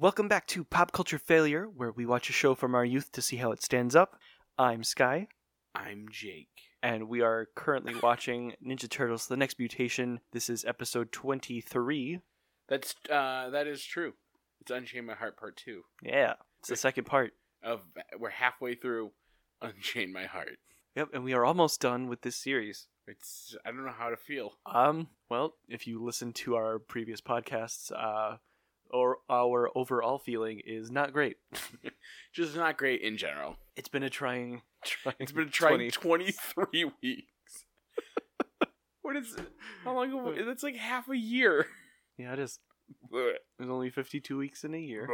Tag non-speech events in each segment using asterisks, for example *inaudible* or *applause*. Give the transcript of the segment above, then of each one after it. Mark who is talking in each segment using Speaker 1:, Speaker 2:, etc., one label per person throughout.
Speaker 1: Welcome back to Pop Culture Failure, where we watch a show from our youth to see how it stands up. I'm Sky,
Speaker 2: I'm Jake.
Speaker 1: and we are currently *laughs* watching Ninja Turtles: The Next Mutation. This is episode 23.
Speaker 2: That's uh that is true. It's Unchain My Heart Part Two.
Speaker 1: Yeah, it's the second part.
Speaker 2: Of we're halfway through Unchain My Heart.
Speaker 1: Yep, and we are almost done with this series.
Speaker 2: It's I don't know how to feel.
Speaker 1: Um, well, if you listen to our previous podcasts, uh, or our overall feeling is not great. *laughs*
Speaker 2: Just not great in general.
Speaker 1: It's been a trying, *laughs* trying.
Speaker 2: It's been a trying
Speaker 1: 20
Speaker 2: 23 *laughs* weeks. what is it? How long? Have, that's like half a year.
Speaker 1: Yeah, it is. There's only 52 weeks in a year,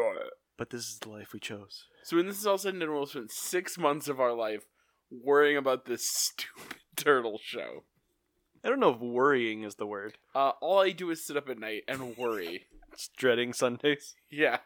Speaker 1: but this is the life we chose.
Speaker 2: So when this is all said and done, we'll spend six months of our life worrying about this stupid turtle show.
Speaker 1: I don't know if worrying is the word.
Speaker 2: Uh, all I do is sit up at night and worry. *laughs*
Speaker 1: Just dreading Sundays.
Speaker 2: Yeah.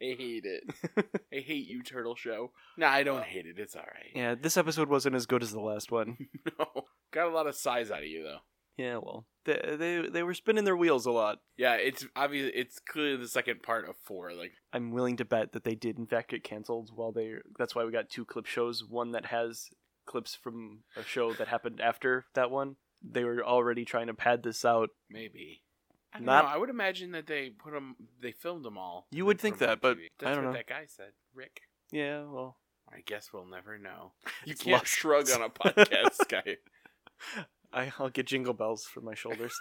Speaker 2: I hate it. *laughs* I hate you, Turtle Show. Nah, I don't hate it. It's alright.
Speaker 1: Yeah, this episode wasn't as good as the last one. *laughs*
Speaker 2: No. Got a lot of size out of you, though.
Speaker 1: Yeah, well, they they, they were spinning their wheels a lot.
Speaker 2: Yeah, it's obvious. It's clearly the second part of four. Like,
Speaker 1: I'm willing to bet that they did in fact get canceled while they. That's why we got two clip shows. One that has clips from a show that happened after that one. They were already trying to pad this out.
Speaker 2: maybe. I don't
Speaker 1: Not-
Speaker 2: know. I would imagine that they put them. They filmed them all.
Speaker 1: You would think
Speaker 2: from
Speaker 1: that, but
Speaker 2: TV.
Speaker 1: I
Speaker 2: that's
Speaker 1: don't
Speaker 2: what
Speaker 1: know.
Speaker 2: that guy said. Rick.
Speaker 1: Yeah, well,
Speaker 2: I guess we'll never know. *laughs* You
Speaker 1: It's
Speaker 2: can't
Speaker 1: lost. *laughs*
Speaker 2: shrug on a *laughs* podcast, guy.
Speaker 1: I, I'll get jingle bells for my shoulders.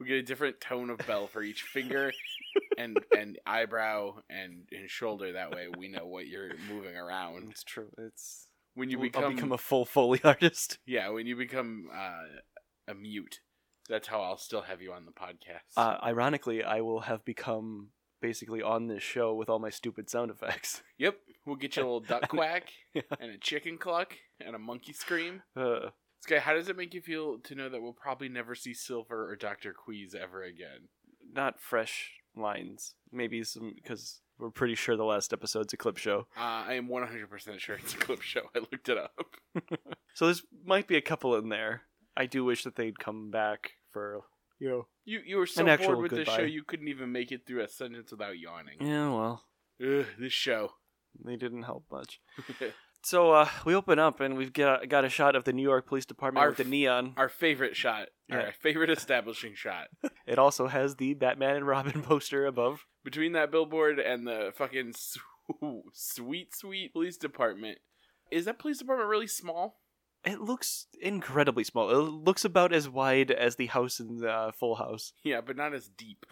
Speaker 2: we get a different tone of bell for each finger and and eyebrow and, and shoulder. That way, we know what you're moving around.
Speaker 1: it's true. It's
Speaker 2: When you
Speaker 1: I'll
Speaker 2: become,
Speaker 1: become a full foley artist.
Speaker 2: yeah, when you become uh, a mute, that's how I'll still have you on the podcast.
Speaker 1: Uh, ironically, I will have become basically on this show with all my stupid sound effects. *laughs*
Speaker 2: yep, we'll get you a little duck *laughs* quack
Speaker 1: Yeah.
Speaker 2: and a chicken cluck and a monkey scream. *laughs*
Speaker 1: Uh,
Speaker 2: Sky, how does it make you feel to know that we'll probably never see Silver or Doctor Quease ever again?
Speaker 1: not fresh lines. Maybe some because we're pretty sure the last episode's a clip show.
Speaker 2: Uh, I am 100% sure it's a clip show. I looked it up.
Speaker 1: So there's might be a couple in there. I do wish that they'd come back for you know.
Speaker 2: You you were so
Speaker 1: An actual
Speaker 2: bored with this
Speaker 1: goodbye.
Speaker 2: show you couldn't even make it through a sentence without yawning.
Speaker 1: Yeah, well,
Speaker 2: Ugh, this show.
Speaker 1: they didn't help much. *laughs* So uh, we open up and we've got got a shot of the New York Police Department
Speaker 2: Our
Speaker 1: with the
Speaker 2: f-
Speaker 1: neon.
Speaker 2: Our favorite shot.
Speaker 1: Yeah.
Speaker 2: Our favorite establishing shot. *laughs*
Speaker 1: It also has the Batman and Robin *laughs* poster above.
Speaker 2: Between that billboard and the fucking sw- sweet, sweet police department. Is that police department really small?
Speaker 1: It looks incredibly small. It looks about as wide as the house in the uh, Full House.
Speaker 2: Yeah, but not as deep.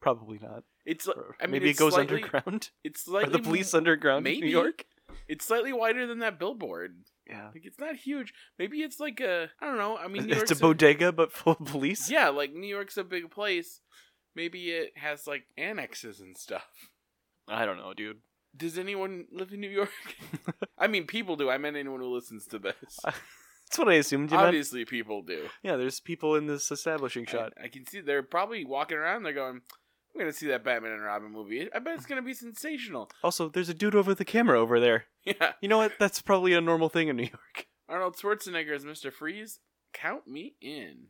Speaker 1: Probably not.
Speaker 2: It's li-
Speaker 1: Or
Speaker 2: I mean,
Speaker 1: maybe it goes
Speaker 2: slightly-
Speaker 1: underground. *laughs*
Speaker 2: It's like
Speaker 1: the police underground in
Speaker 2: maybe.
Speaker 1: New York?
Speaker 2: It's slightly wider than that billboard.
Speaker 1: Yeah.
Speaker 2: Like it's not huge. Maybe it's like a I don't know. I mean, *laughs* New
Speaker 1: it's
Speaker 2: York's
Speaker 1: a bodega but full of police.
Speaker 2: Yeah, like New York's a big place. Maybe it has like annexes and stuff.
Speaker 1: I don't know, dude.
Speaker 2: Does anyone live in New York? *laughs* I mean, people do. I meant anyone who listens to this. *laughs*
Speaker 1: That's what I assumed. You meant.
Speaker 2: Obviously, people do.
Speaker 1: Yeah, there's people in this establishing
Speaker 2: I,
Speaker 1: shot.
Speaker 2: I can see they're probably walking around. They're going, "I'm going to see that Batman and Robin movie. I bet it's going to be sensational."
Speaker 1: Also, there's a dude over the camera over there. *laughs*
Speaker 2: Yeah,
Speaker 1: You know what? That's probably a normal thing in New York.
Speaker 2: Arnold Schwarzenegger as Mister Freeze. Count me in.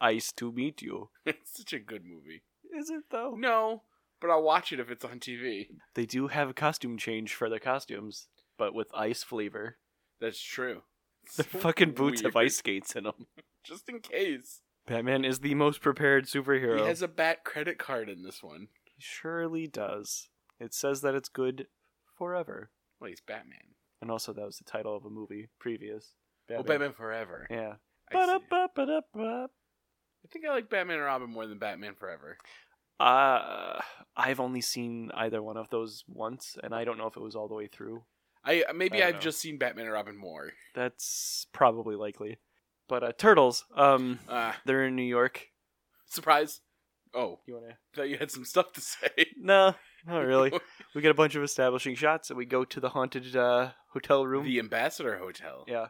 Speaker 1: Ice to meet you.
Speaker 2: it's such a good movie.
Speaker 1: Is it though?
Speaker 2: No, but I'll watch it if it's on TV.
Speaker 1: They do have a costume change for their costumes, but with ice flavor.
Speaker 2: That's true.
Speaker 1: The
Speaker 2: So
Speaker 1: fucking boots have ice skates in them. *laughs*
Speaker 2: just in case.
Speaker 1: Batman is the most prepared superhero.
Speaker 2: He has a bat credit card in this one.
Speaker 1: He surely does. It says that it's good forever.
Speaker 2: Well, he's Batman.
Speaker 1: And also, that was the title of a movie previous.
Speaker 2: Oh, Batman Forever.
Speaker 1: Yeah.
Speaker 2: I, I think I like Batman and Robin more than Batman Forever.
Speaker 1: Uh, I've only seen either one of those once, and I don't know if it was all the way through.
Speaker 2: I maybe
Speaker 1: I
Speaker 2: i've
Speaker 1: know.
Speaker 2: just seen Batman and Robin more.
Speaker 1: That's probably likely. But uh, turtles, um,
Speaker 2: Uh,
Speaker 1: they're in New York.
Speaker 2: surprise. Oh,
Speaker 1: You wanna?
Speaker 2: thought you had some stuff to say. *laughs*
Speaker 1: No, not really. *laughs* we get a bunch of establishing shots, and we go to the haunted uh, hotel room.
Speaker 2: the Ambassador Hotel.
Speaker 1: Yeah.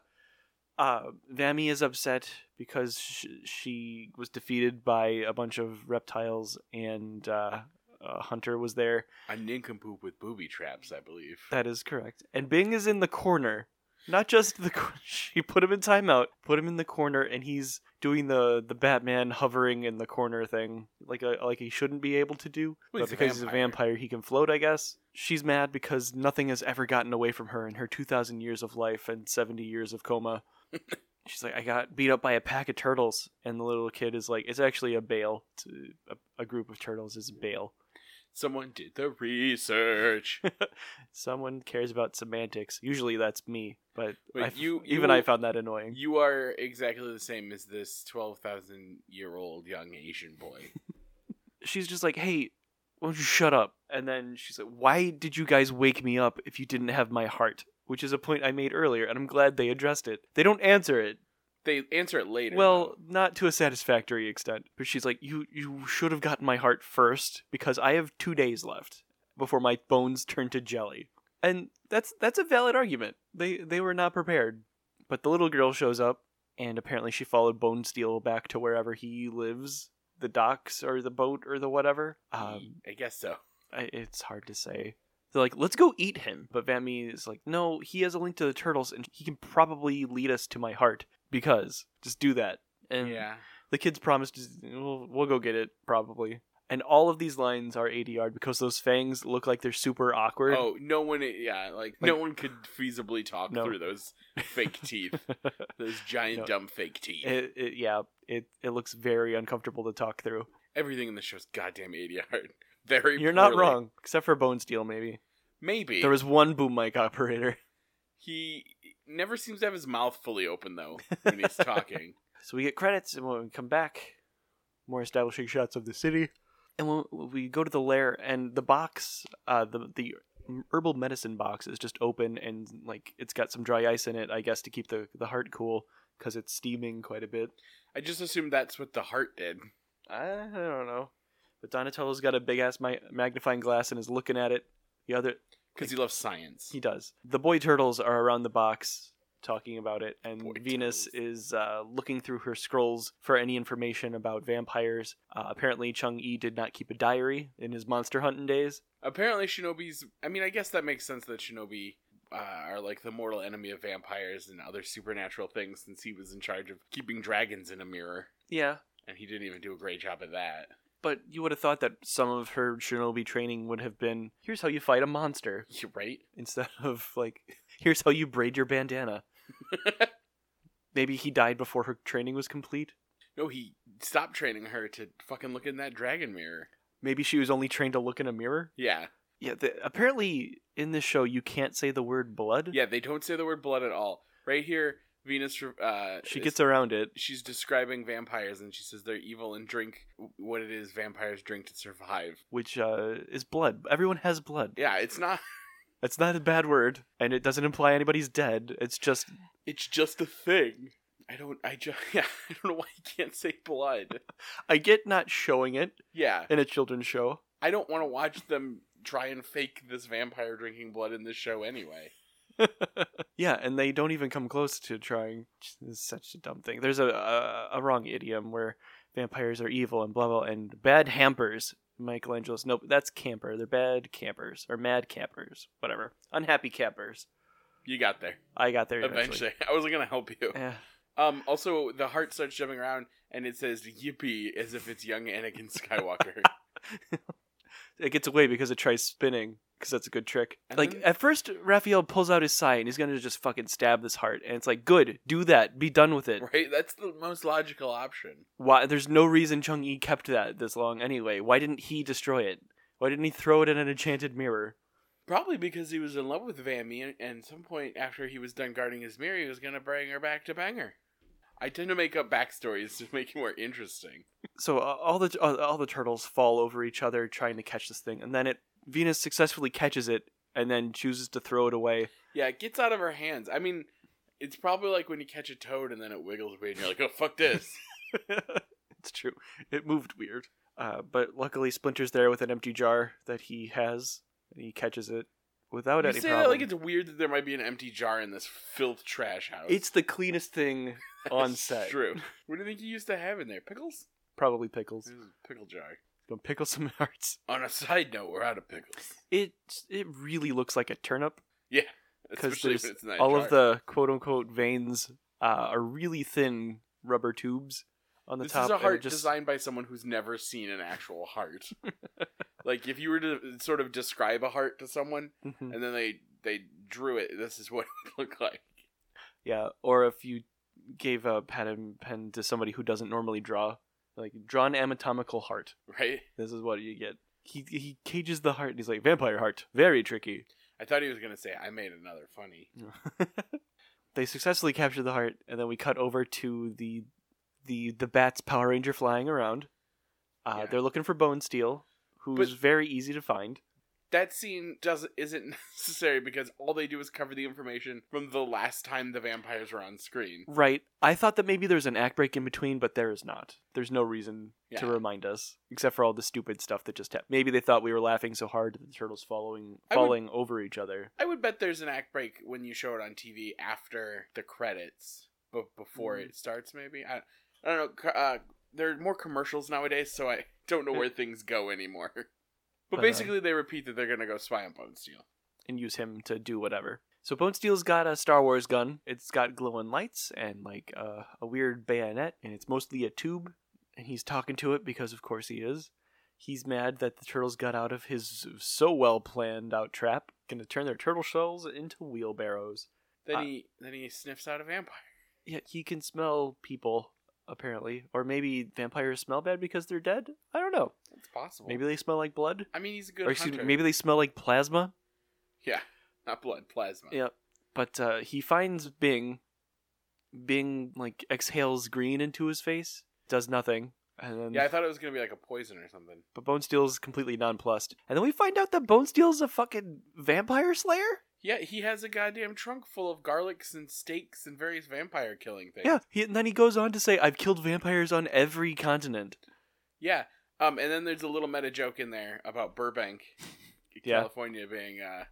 Speaker 1: Uh, Vammy is upset because sh- she was defeated by a bunch of reptiles, and uh, uh, Hunter was there.
Speaker 2: A nincompoop with booby traps, I believe.
Speaker 1: That is correct. And Bing is in the corner. Not just the cor- *laughs* she put him in timeout, put him in the corner, and he's doing the the Batman hovering in the corner thing, like a like he shouldn't be able to do.
Speaker 2: Well,
Speaker 1: but
Speaker 2: he's
Speaker 1: because he's a
Speaker 2: vampire.
Speaker 1: vampire, he can float. I guess she's mad because nothing has ever gotten away from her in her two thousand years of life and seventy years of coma. She's like, I got beat up by a pack of turtles, and the little kid is like, it's actually a bale. A, a, group of turtles is a bale.
Speaker 2: Someone did the research. *laughs*
Speaker 1: Someone cares about semantics. Usually that's me, but
Speaker 2: you-
Speaker 1: even
Speaker 2: you-
Speaker 1: I found that annoying.
Speaker 2: you are exactly the same as this 12,000 year old young Asian boy. *laughs*
Speaker 1: She's just like, hey, why don't you shut up? And then she's like, why did you guys wake me up if you didn't have my heart? Which is a point I made earlier, and I'm glad they addressed it. They don't answer it.
Speaker 2: They answer it later.
Speaker 1: Well,
Speaker 2: though.
Speaker 1: not to a satisfactory extent. But she's like, you you should have gotten my heart first because I have two days left before my bones turn to jelly. And that's that's a valid argument. They they were not prepared. But the little girl shows up, and apparently she followed Bonesteel back to wherever he lives, the docks or the boat or the whatever. Um,
Speaker 2: I guess so.
Speaker 1: I, it's hard to say. They're like, let's go eat him. But Van is like, no, he has a link to the turtles, and he can probably lead us to my heart because just do that. And
Speaker 2: yeah.
Speaker 1: the kids promised, we'll, we'll go get it probably. And all of these lines are ADR because those fangs look like they're super awkward.
Speaker 2: Oh, no one, yeah, like,
Speaker 1: Like-
Speaker 2: no one could feasibly talk
Speaker 1: No.
Speaker 2: through those fake teeth, *laughs* those giant
Speaker 1: No.
Speaker 2: dumb fake teeth.
Speaker 1: it, it, yeah, it it looks very uncomfortable to talk through.
Speaker 2: Everything in the show's goddamn ADR. *laughs* Very.
Speaker 1: You're not wrong, except for Bonesteel. Maybe
Speaker 2: Maybe
Speaker 1: there was one boom mic operator. *laughs*
Speaker 2: he never seems to have his mouth fully open though when he's *laughs* talking.
Speaker 1: So we get credits, and when we come back, more establishing shots of the city, and when we go to the lair, and the box, uh, the the herbal medicine box is just open, and like it's got some dry ice in it, I guess, to keep the the heart cool because it's steaming quite a bit.
Speaker 2: I just assumed that's what the heart did.
Speaker 1: I, I don't know, but Donatello's got a big ass mi- magnifying glass and is looking at it. The other
Speaker 2: Because he loves science.
Speaker 1: He does. The boy turtles are around the box talking about it, and
Speaker 2: Boy
Speaker 1: Venus
Speaker 2: turtles.
Speaker 1: is uh, looking through her scrolls for any information about vampires. Uh, apparently, Chung Yi did not keep a diary in his monster hunting days.
Speaker 2: Apparently, Shinobi's. I mean, I guess that makes sense that Shinobi uh, are like the mortal enemy of vampires and other supernatural things, since he was in charge of keeping dragons in a mirror,
Speaker 1: Yeah,
Speaker 2: and he didn't even do a great job at that.
Speaker 1: But you would have thought that some of her shinobi training would have been here's how you fight a monster *laughs*
Speaker 2: You're right.
Speaker 1: instead of like here's how you braid your bandana. *laughs* Maybe he died before her training was complete.
Speaker 2: no, he stopped training her to fucking look in that dragon mirror.
Speaker 1: Maybe she was only trained to look in a mirror.
Speaker 2: Yeah,
Speaker 1: Yeah, the, apparently in this show you can't say the word blood.
Speaker 2: yeah. They don't say the word blood at all. Right here, Venus. Uh,
Speaker 1: She
Speaker 2: is-
Speaker 1: gets around it.
Speaker 2: She's describing vampires, and she says they're evil and drink what it is vampires drink to survive.
Speaker 1: which uh, is blood. Everyone has blood.
Speaker 2: Yeah, it's not. *laughs*
Speaker 1: it's not a bad word, and it doesn't imply anybody's dead. It's just
Speaker 2: It's just a thing. I don't. I just. *laughs* Yeah. I don't know why you can't say blood. *laughs*
Speaker 1: I get not showing it
Speaker 2: Yeah.
Speaker 1: in a children's show.
Speaker 2: I don't want to watch them try and fake this vampire drinking blood in this show anyway. *laughs*
Speaker 1: yeah, and they don't even come close to trying. Is such a dumb thing. There's a, a a wrong idiom where vampires are evil and blah blah and bad hampers. Michelangelo's nope, that's camper. They're bad campers or mad campers, whatever. Unhappy campers.
Speaker 2: You got there
Speaker 1: I got there
Speaker 2: eventually.
Speaker 1: eventually. *laughs*
Speaker 2: I wasn't gonna help you.
Speaker 1: Yeah.
Speaker 2: Um. Also, the heart starts jumping around, and it says "Yippee" as if it's young Anakin Skywalker. *laughs*
Speaker 1: it gets away because it tries spinning because that's a good trick.
Speaker 2: And
Speaker 1: like
Speaker 2: then-
Speaker 1: at first, Raphael pulls out his sai and he's gonna just fucking stab this heart, and it's like, good, do that, be done with it.
Speaker 2: right. That's the most logical option.
Speaker 1: Why? There's no reason Chung Yi kept that this long anyway. Why didn't he destroy it? Why didn't he throw it in an enchanted mirror?
Speaker 2: Probably because he was in love with Vammy, and some point after he was done guarding his mirror, he was gonna bring her back to bang her. I tend to make up backstories *laughs* to make it more interesting.
Speaker 1: So uh, all the all, all the turtles fall over each other trying to catch this thing, and then it Venus successfully catches it and then chooses to throw it away.
Speaker 2: Yeah, it gets out of her hands. I mean, it's probably like when you catch a toad and then it wiggles away, and you're like, "Oh fuck this!" *laughs*
Speaker 1: it's true. It moved weird. Uh, but luckily, Splinter's there with an empty jar that he has, and he catches it without
Speaker 2: you
Speaker 1: any
Speaker 2: say
Speaker 1: problem.
Speaker 2: that like it's weird that there might be an empty jar in this filth trash house.
Speaker 1: It's the cleanest thing *laughs* on set.
Speaker 2: True. What do you think you used to have in there? Pickles?
Speaker 1: Probably pickles.
Speaker 2: This is a pickle jar.
Speaker 1: Gonna pickle some *laughs* hearts.
Speaker 2: On a side note, we're out of pickles.
Speaker 1: It it really looks like a turnip.
Speaker 2: Yeah.
Speaker 1: because there's
Speaker 2: if it's in that
Speaker 1: all of the quote unquote veins uh, are really thin rubber tubes on the
Speaker 2: This
Speaker 1: top.
Speaker 2: is a heart
Speaker 1: just-
Speaker 2: designed by someone who's never seen an actual heart. *laughs* like if you were to sort of describe a heart to someone
Speaker 1: Mhm.
Speaker 2: and then they they drew it, this is what *laughs* it looked like.
Speaker 1: Yeah, or if you gave a pen and pen to somebody who doesn't normally draw, like draw an anatomical heart.
Speaker 2: Right?
Speaker 1: This is what you get. He he cages the heart and he's like vampire heart, very tricky.
Speaker 2: I thought he was gonna say I made another funny. *laughs*
Speaker 1: they successfully capture the heart, and then we cut over to the the the bats Power Ranger flying around. Uh,
Speaker 2: Yeah.
Speaker 1: They're looking for Bone Steel, who's
Speaker 2: But-
Speaker 1: very easy to find.
Speaker 2: That scene doesn't isn't *laughs* necessary because all they do is cover the information from the last time the vampires were on screen.
Speaker 1: Right. I thought that maybe there's an act break in between, but there is not. There's no reason to remind us, except for all the stupid stuff that just happened. Maybe they thought we were laughing so hard at the turtles following
Speaker 2: I would-
Speaker 1: falling over each other.
Speaker 2: I would bet there's an act break when you show it on TV after the credits, but before
Speaker 1: Mm.
Speaker 2: it starts. Maybe I, I don't know. Uh, there are more commercials nowadays, so I *laughs* don't know where things go anymore. *laughs* But,
Speaker 1: But, uh,
Speaker 2: basically, they repeat that they're gonna go spy on Bonesteel.
Speaker 1: and use him to do whatever. So Bonesteel's got a Star Wars gun. It's got glowing lights and like uh, a weird bayonet, and it's mostly a tube. And he's talking to it because, of course, he is. He's mad that the turtles got out of his so well planned out trap, gonna turn their turtle shells into wheelbarrows.
Speaker 2: Then
Speaker 1: Uh,
Speaker 2: he then he sniffs out a vampire.
Speaker 1: Yeah, he can smell people apparently, or maybe vampires smell bad because they're dead. I don't know.
Speaker 2: It's possible.
Speaker 1: Maybe they smell like blood,
Speaker 2: I mean, he's a good
Speaker 1: or excuse me,
Speaker 2: hunter.
Speaker 1: maybe they smell like plasma.
Speaker 2: yeah, not blood, plasma.
Speaker 1: Yeah, but uh, he finds Bing. Bing like exhales green into his face, does nothing, and then
Speaker 2: Yeah, I thought it was gonna be like a poison or something.
Speaker 1: but Bonesteel's completely nonplussed, and then we find out that Bonesteel's a fucking vampire slayer.
Speaker 2: Yeah, he has a goddamn trunk full of garlics and steaks and various vampire killing things.
Speaker 1: Yeah, he, and then he goes on to say, "I've killed vampires on every continent."
Speaker 2: Yeah. Um, and then there's a little meta joke in there about Burbank, *laughs*
Speaker 1: Yeah.
Speaker 2: California, being uh,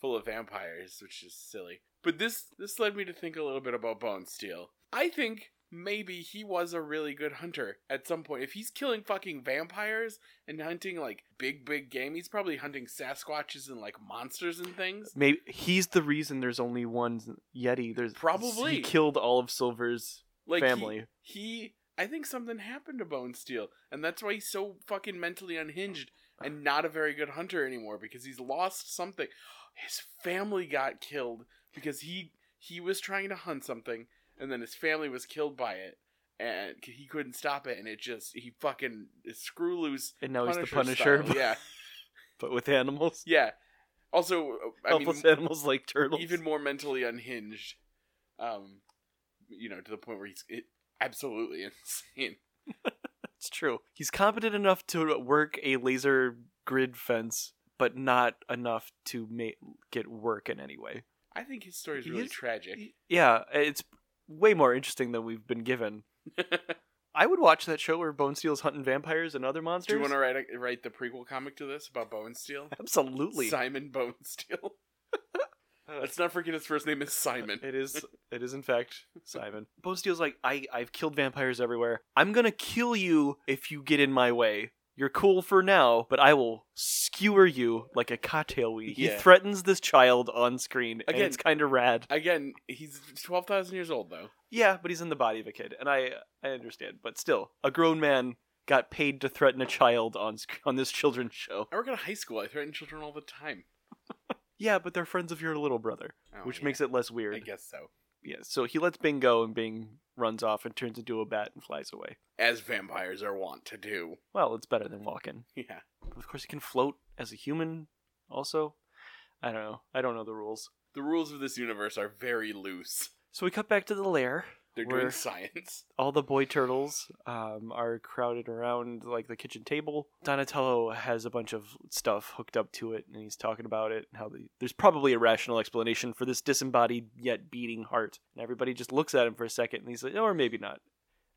Speaker 2: full of vampires, which is silly. But this this led me to think a little bit about Bonesteel. I think maybe he was a really good hunter at some point. If he's killing fucking vampires and hunting like big big game, he's probably hunting Sasquatches and like monsters and things.
Speaker 1: Maybe he's the reason there's only one Yeti. There's
Speaker 2: Probably.
Speaker 1: he killed all of Silver's
Speaker 2: Like he-
Speaker 1: family.
Speaker 2: He, I think something happened to Bonesteel, and that's why he's so fucking mentally unhinged and not a very good hunter anymore because he's lost something. His family got killed because he he was trying to hunt something, and then his family was killed by it, and he couldn't stop it, and it just he fucking screw loose.
Speaker 1: and now he's the
Speaker 2: Punisher
Speaker 1: Punisher,
Speaker 2: style. yeah, *laughs*
Speaker 1: but with animals.
Speaker 2: yeah. Also, I mean,
Speaker 1: Helpless animals like turtles.
Speaker 2: even more mentally unhinged. Um, you know, to the point where he's it, absolutely *laughs* insane.
Speaker 1: It's true. He's competent enough to work a laser grid fence, but not enough to make get work in any way.
Speaker 2: I think his story is really
Speaker 1: is-
Speaker 2: tragic.
Speaker 1: Yeah, it's way more interesting than we've been given. *laughs* I would watch that show where Bonesteel's hunting vampires and other monsters.
Speaker 2: Do you want to write a, write the prequel comic to this about Bonesteel?
Speaker 1: Absolutely.
Speaker 2: Simon Bonesteel. *laughs* Let's not forget his first name is Simon.
Speaker 1: It is. It is in fact Simon. *laughs* Bonesteel's like, I, I've killed vampires everywhere. I'm gonna kill you if you get in my way. You're cool for now, but I will skewer you like a cocktail wheat. He threatens this child on screen, and
Speaker 2: Again-
Speaker 1: it's kind of rad.
Speaker 2: Again, he's twelve thousand years old though.
Speaker 1: Yeah, but he's in the body of a kid, and I I understand. But still, a grown man got paid to threaten a child on on this children's show.
Speaker 2: I work at a high school. I threaten children all the time. *laughs*
Speaker 1: Yeah, but they're friends of your little brother,
Speaker 2: Oh,
Speaker 1: which
Speaker 2: yeah.
Speaker 1: makes it less weird.
Speaker 2: I guess so.
Speaker 1: Yeah, so he lets Bing go, and Bing runs off and turns into a bat and flies away.
Speaker 2: As vampires are wont to do.
Speaker 1: Well, it's better than walking. *laughs*
Speaker 2: Yeah.
Speaker 1: Of course, he can float as a human. Also, I don't know. I don't know the rules.
Speaker 2: The rules of this universe are very loose.
Speaker 1: So we cut back to the lair.
Speaker 2: They're doing science. *laughs*
Speaker 1: All the boy turtles um, are crowded around like the kitchen table. Donatello has a bunch of stuff hooked up to it, and he's talking about it and how the, there's probably a rational explanation for this disembodied yet beating heart. And everybody just looks at him for a second, and he's like, "Oh, or maybe not."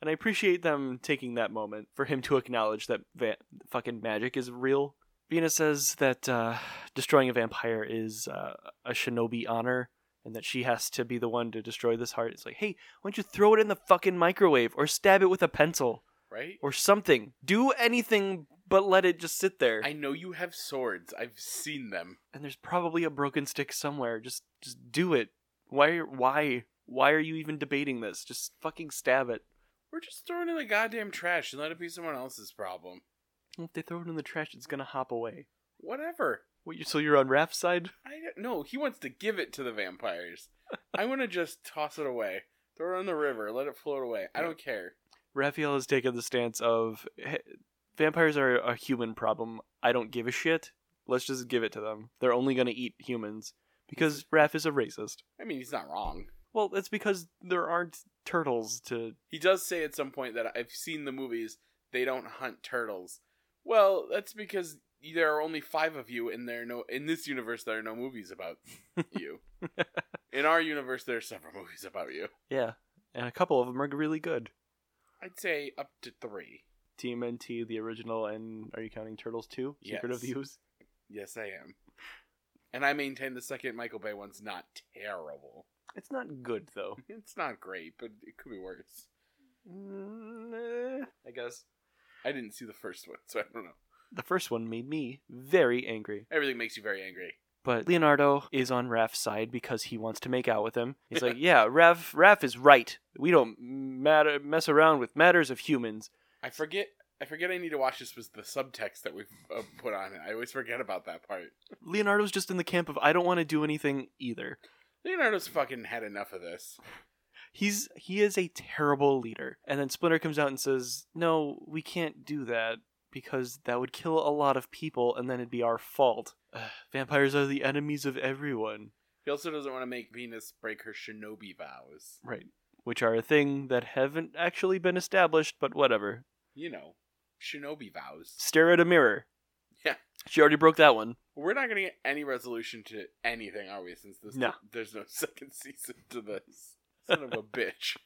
Speaker 1: And I appreciate them taking that moment for him to acknowledge that va- fucking magic is real. Venus says that uh, destroying a vampire is uh, a shinobi honor, and that she has to be the one to destroy this heart. It's like, hey, why don't you throw it in the fucking microwave or stab it with a pencil
Speaker 2: Right?
Speaker 1: or something? Do anything but let it just sit there.
Speaker 2: I know you have swords. I've seen them.
Speaker 1: and there's probably a broken stick somewhere. Just just do it. Why why why are you even debating this? Just fucking stab it.
Speaker 2: We're just throwing it in the goddamn trash and let it be someone else's problem.
Speaker 1: If they throw it in the trash, it's gonna hop away.
Speaker 2: Whatever.
Speaker 1: What, you- so you're on Raph's side?
Speaker 2: I don't no. He wants to give it to the vampires. I want to just toss it away, throw it in the river, let it float away. I don't care.
Speaker 1: Raphael has taken the stance of "Hey, vampires are a human problem. I don't give a shit. Let's just give it to them. They're only gonna eat humans because Raph is a racist.
Speaker 2: I mean, he's not wrong.
Speaker 1: Well, that's because there aren't turtles to.
Speaker 2: He does say at some point that I've seen the movies. They don't hunt turtles. Well, that's because there are only five of you, and there are no in this universe. There are no movies about *laughs* you. in our universe, there are several movies about you.
Speaker 1: Yeah, and a couple of them are really good.
Speaker 2: I'd say up to three.
Speaker 1: TMNT, the original, and are you counting Turtles 2? Secret of the
Speaker 2: Yes.
Speaker 1: Ooze?
Speaker 2: Yes, I am. And I maintain the second Michael Bay one's not terrible.
Speaker 1: It's not good, though. *laughs*
Speaker 2: It's not great, but it could be worse.
Speaker 1: Mm, eh, I guess.
Speaker 2: I didn't see the first one, so I don't know.
Speaker 1: The first one made me very angry.
Speaker 2: Everything makes you very angry.
Speaker 1: But Leonardo is on Raph's side because he wants to make out with him. He's like, *laughs* "Yeah, Raph, Raph is right. We don't matter mess around with matters of humans."
Speaker 2: I forget. I forget. I need to watch this with the subtext that we've uh, put on it. I always forget about that part. *laughs*
Speaker 1: Leonardo's just in the camp of I don't want to do anything either.
Speaker 2: Leonardo's fucking had enough of this.
Speaker 1: He's he is a terrible leader. And then Splinter comes out and says, "No, we can't do that because that would kill a lot of people and then it'd be our fault. Ugh, *sighs* vampires are the enemies of everyone."
Speaker 2: He also doesn't want to make Venus break her shinobi vows.
Speaker 1: Right. Which are a thing that haven't actually been established, but whatever.
Speaker 2: You know, shinobi vows.
Speaker 1: Stare at a mirror.
Speaker 2: Yeah.
Speaker 1: She already broke that one.
Speaker 2: We're not gonna get any resolution to anything, are we? Since this,
Speaker 1: No.
Speaker 2: there's no *laughs* second season to this. Son of a *laughs* bitch.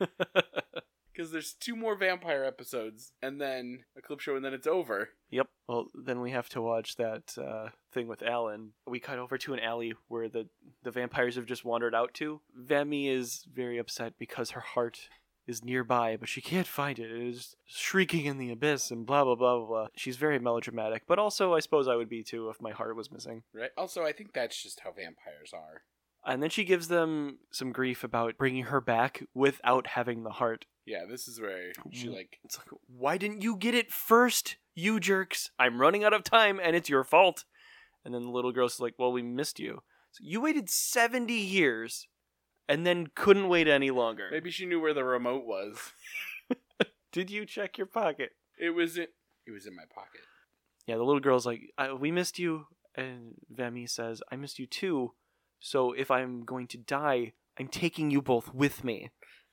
Speaker 2: *laughs* Because there's two more vampire episodes, and then a clip show, and then it's over.
Speaker 1: Yep. Well, then we have to watch that uh, thing with Alan. We cut over to an alley where the the vampires have just wandered out to. Vemi is very upset because her heart is nearby, but she can't find it. It is shrieking in the abyss and blah blah blah blah. blah. She's very melodramatic, but also I suppose I would be too if my heart was missing.
Speaker 2: Right. Also, I think that's just how vampires are.
Speaker 1: And then she gives them some grief about bringing her back without having the heart.
Speaker 2: Yeah, this is where she like
Speaker 1: It's like, why didn't you get it first, you jerks? I'm running out of time and it's your fault. And then the little girl's like, well, we missed you. So you waited 70 years and then couldn't wait any longer.
Speaker 2: maybe she knew where the remote was. *laughs*
Speaker 1: Did you check your pocket?
Speaker 2: It was in it was in my pocket.
Speaker 1: Yeah, the little girl's like, I, we missed you. And Vemi says, I missed you too. So if I'm going to die, I'm taking you both with me.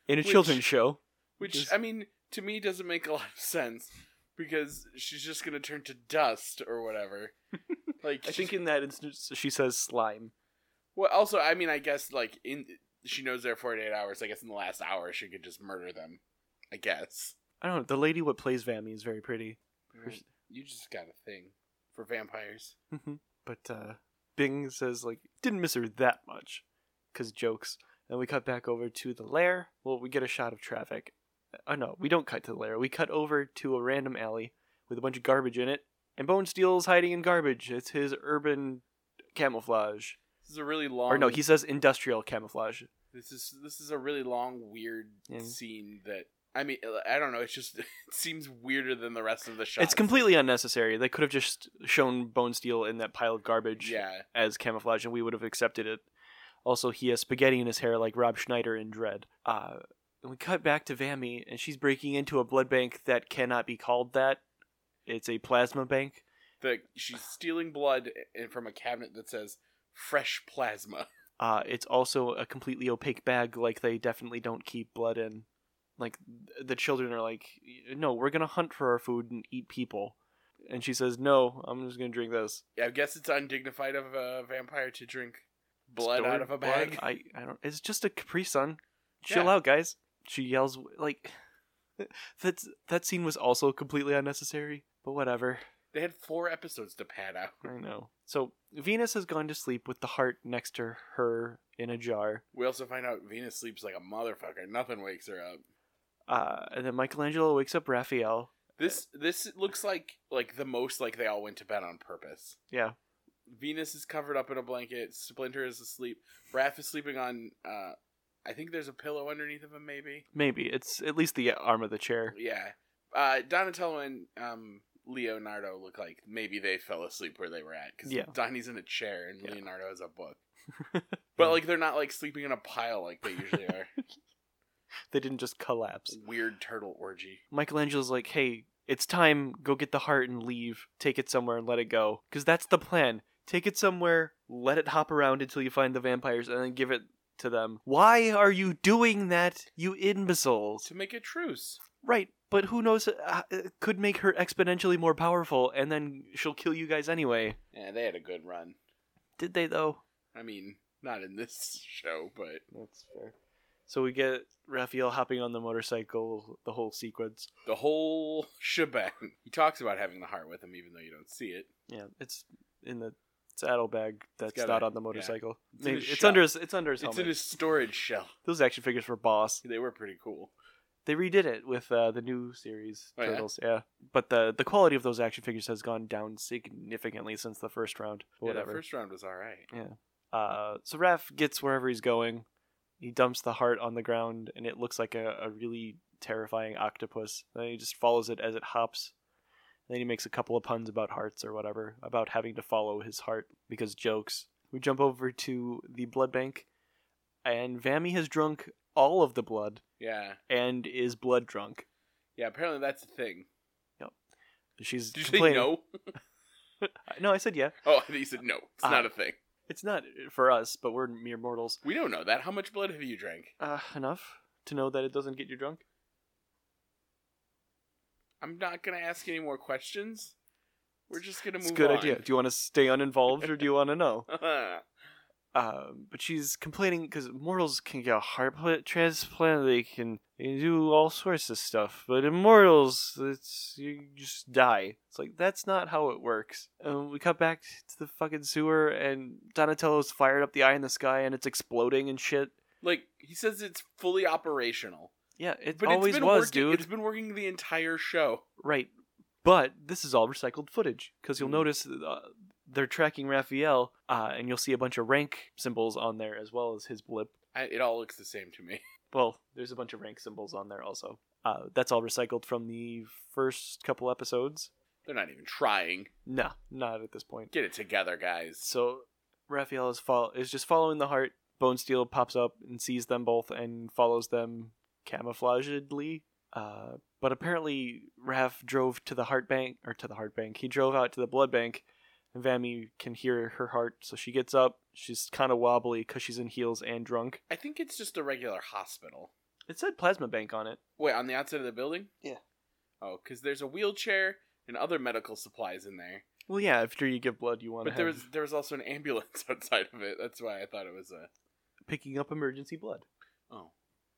Speaker 1: In a
Speaker 2: Which-
Speaker 1: children's show.
Speaker 2: Which I mean, to me doesn't make a *laughs* lot of sense because she's just gonna turn to dust or whatever. *laughs* like
Speaker 1: I think in that instance, she says slime.
Speaker 2: well, also I mean, I guess like in she knows they're forty eight hours. I guess in the last hour she could just murder them. I guess.
Speaker 1: I don't know. The lady what plays Vami is very pretty.
Speaker 2: You just got a thing for vampires.
Speaker 1: but uh, Bing says like didn't miss her that much, cause jokes. And we cut back over to the lair. Well, we get a shot of traffic. Oh no, we don't cut to the lair. We cut over to a random alley with a bunch of garbage in it, and Bonesteel's hiding in garbage. It's his urban camouflage.
Speaker 2: This is a really long.
Speaker 1: Or no, he says industrial camouflage.
Speaker 2: This is this is a really long, weird
Speaker 1: Yeah.
Speaker 2: scene that. I mean, I don't know. It's just *laughs* it seems weirder than the rest of the shot.
Speaker 1: It's completely unnecessary. They could have just shown Bonesteel in that pile of garbage
Speaker 2: Yeah,
Speaker 1: as camouflage, and we would have accepted it. Also, he has spaghetti in his hair like Rob Schneider in Dredd. Uh, and we cut back to Vami, and she's breaking into a blood bank that cannot be called that. It's a plasma bank.
Speaker 2: the she's stealing blood from a cabinet that says "fresh plasma." *laughs*
Speaker 1: Uh, it's also a completely opaque bag, like they definitely don't keep blood in. Like the children are like, "No, we're gonna hunt for our food and eat people," and she says, "No, I'm just gonna drink this."
Speaker 2: Yeah, I guess it's undignified of a vampire to drink blood
Speaker 1: Stored
Speaker 2: out of a
Speaker 1: blood?
Speaker 2: bag.
Speaker 1: I, I don't. It's just a Capri Sun. Chill
Speaker 2: Yeah.
Speaker 1: out, guys. She yells like *laughs* that's that scene was also completely unnecessary, but whatever.
Speaker 2: They had four episodes to pad out.
Speaker 1: I know. So Venus has gone to sleep with the heart next to her in a jar.
Speaker 2: We also find out Venus sleeps like a motherfucker. Nothing wakes her up.
Speaker 1: Uh, and then Michelangelo wakes up Raphael
Speaker 2: This this looks like like the most like they all went to bed on purpose.
Speaker 1: Yeah.
Speaker 2: Venus is covered up in a blanket. Splinter is asleep. Raph is sleeping on. uh I think there's a pillow underneath of him. Maybe.
Speaker 1: Maybe it's at least the arm of the chair.
Speaker 2: Yeah. Uh Donatello and um Leonardo look like maybe they fell asleep where they were at because
Speaker 1: Yeah.
Speaker 2: Donnie's in a chair and
Speaker 1: Yeah.
Speaker 2: Leonardo has a book. *laughs* But like they're not like sleeping in a pile like they usually are. *laughs*
Speaker 1: they didn't just collapse.
Speaker 2: Weird turtle orgy.
Speaker 1: Michelangelo's like, hey, it's time. Go get the heart and leave. Take it somewhere and let it go. Because that's the plan. Take it somewhere, let it hop around until you find the vampires, and then give it to them. Why are you doing that, you imbeciles?
Speaker 2: To make a truce.
Speaker 1: Right, but who knows? Uh, it could make her exponentially more powerful, and then she'll kill you guys anyway.
Speaker 2: Yeah, they had a good run.
Speaker 1: Did they, though?
Speaker 2: I mean, not in this *laughs* show, but
Speaker 1: That's fair. So we get Raphael hopping on the motorcycle, the whole sequence.
Speaker 2: the whole *laughs* shebang. He talks about having the heart with him, even though you don't see it.
Speaker 1: Yeah, it's in the saddlebag that's not on the motorcycle.
Speaker 2: It's in
Speaker 1: Maybe
Speaker 2: his
Speaker 1: it's under his it's under his
Speaker 2: It's
Speaker 1: helmet.
Speaker 2: in his storage shell.
Speaker 1: Those action figures were boss.
Speaker 2: They were pretty cool.
Speaker 1: They redid it with uh, the new series
Speaker 2: Oh, yeah?
Speaker 1: Turtles. Yeah? but the the quality of those action figures has gone down significantly since the first round.
Speaker 2: Yeah,
Speaker 1: Whatever.
Speaker 2: the first round was all right.
Speaker 1: Uh, so Raph gets wherever he's going. He dumps the heart on the ground, and it looks like a, a really terrifying octopus. Then he just follows it as it hops. Then he makes a couple of puns about hearts or whatever, about having to follow his heart because jokes. We jump over to the blood bank, and Vammy has drunk all of the blood
Speaker 2: Yeah,
Speaker 1: and is blood drunk.
Speaker 2: yeah. Apparently that's a thing. Yep.
Speaker 1: She's
Speaker 2: Did you say no? *laughs*
Speaker 1: no, I said yeah.
Speaker 2: Oh, he said no. It's
Speaker 1: Uh,
Speaker 2: not a thing.
Speaker 1: It's not for us, but we're mere mortals.
Speaker 2: We don't know that. How much blood have you drank?
Speaker 1: Uh, enough to know that it doesn't get you drunk.
Speaker 2: I'm not gonna ask any more questions. We're just gonna move
Speaker 1: It's a good
Speaker 2: on.
Speaker 1: idea. Do you want to stay uninvolved or do you want to know? *laughs* Um, but she's complaining because mortals can get a heart pla- transplant. They can, they can do all sorts of stuff, but immortals, it's you just die. It's like that's not how it works. And we cut back to the fucking sewer, and Donatello's fired up the eye in the sky, and it's exploding and shit.
Speaker 2: like he says, it's fully operational.
Speaker 1: Yeah, it
Speaker 2: But
Speaker 1: always
Speaker 2: it's been
Speaker 1: was,
Speaker 2: working,
Speaker 1: dude.
Speaker 2: It's been working the entire show.
Speaker 1: Right. But this is all recycled footage because you'll
Speaker 2: Mhm.
Speaker 1: notice uh, they're tracking Raphael, uh, and you'll see a bunch of rank symbols on there as well as his blip.
Speaker 2: I, it all looks the same to me. *laughs*
Speaker 1: Well, there's a bunch of rank symbols on there also. Uh, that's all recycled from the first couple episodes.
Speaker 2: They're not even trying.
Speaker 1: No, not at this point.
Speaker 2: Get it together, guys.
Speaker 1: So Raphael is fol- is just following the heart. Bonesteel pops up and sees them both and follows them camouflagedly. Uh, but apparently, Raph drove to the heart bank or to the heart bank. He drove out to the blood bank, and Vammy can hear her heart. So she gets up. She's kind of wobbly because she's in heels and drunk.
Speaker 2: I think it's just a regular hospital.
Speaker 1: It said plasma bank on it.
Speaker 2: Wait, on the outside of the building?
Speaker 1: Yeah.
Speaker 2: Oh, because there's a wheelchair and other medical supplies in there.
Speaker 1: Well, yeah. After you give blood, you want to
Speaker 2: But
Speaker 1: have
Speaker 2: there was there was also an ambulance *laughs* outside of it. That's why I thought it was a
Speaker 1: picking up emergency blood.
Speaker 2: oh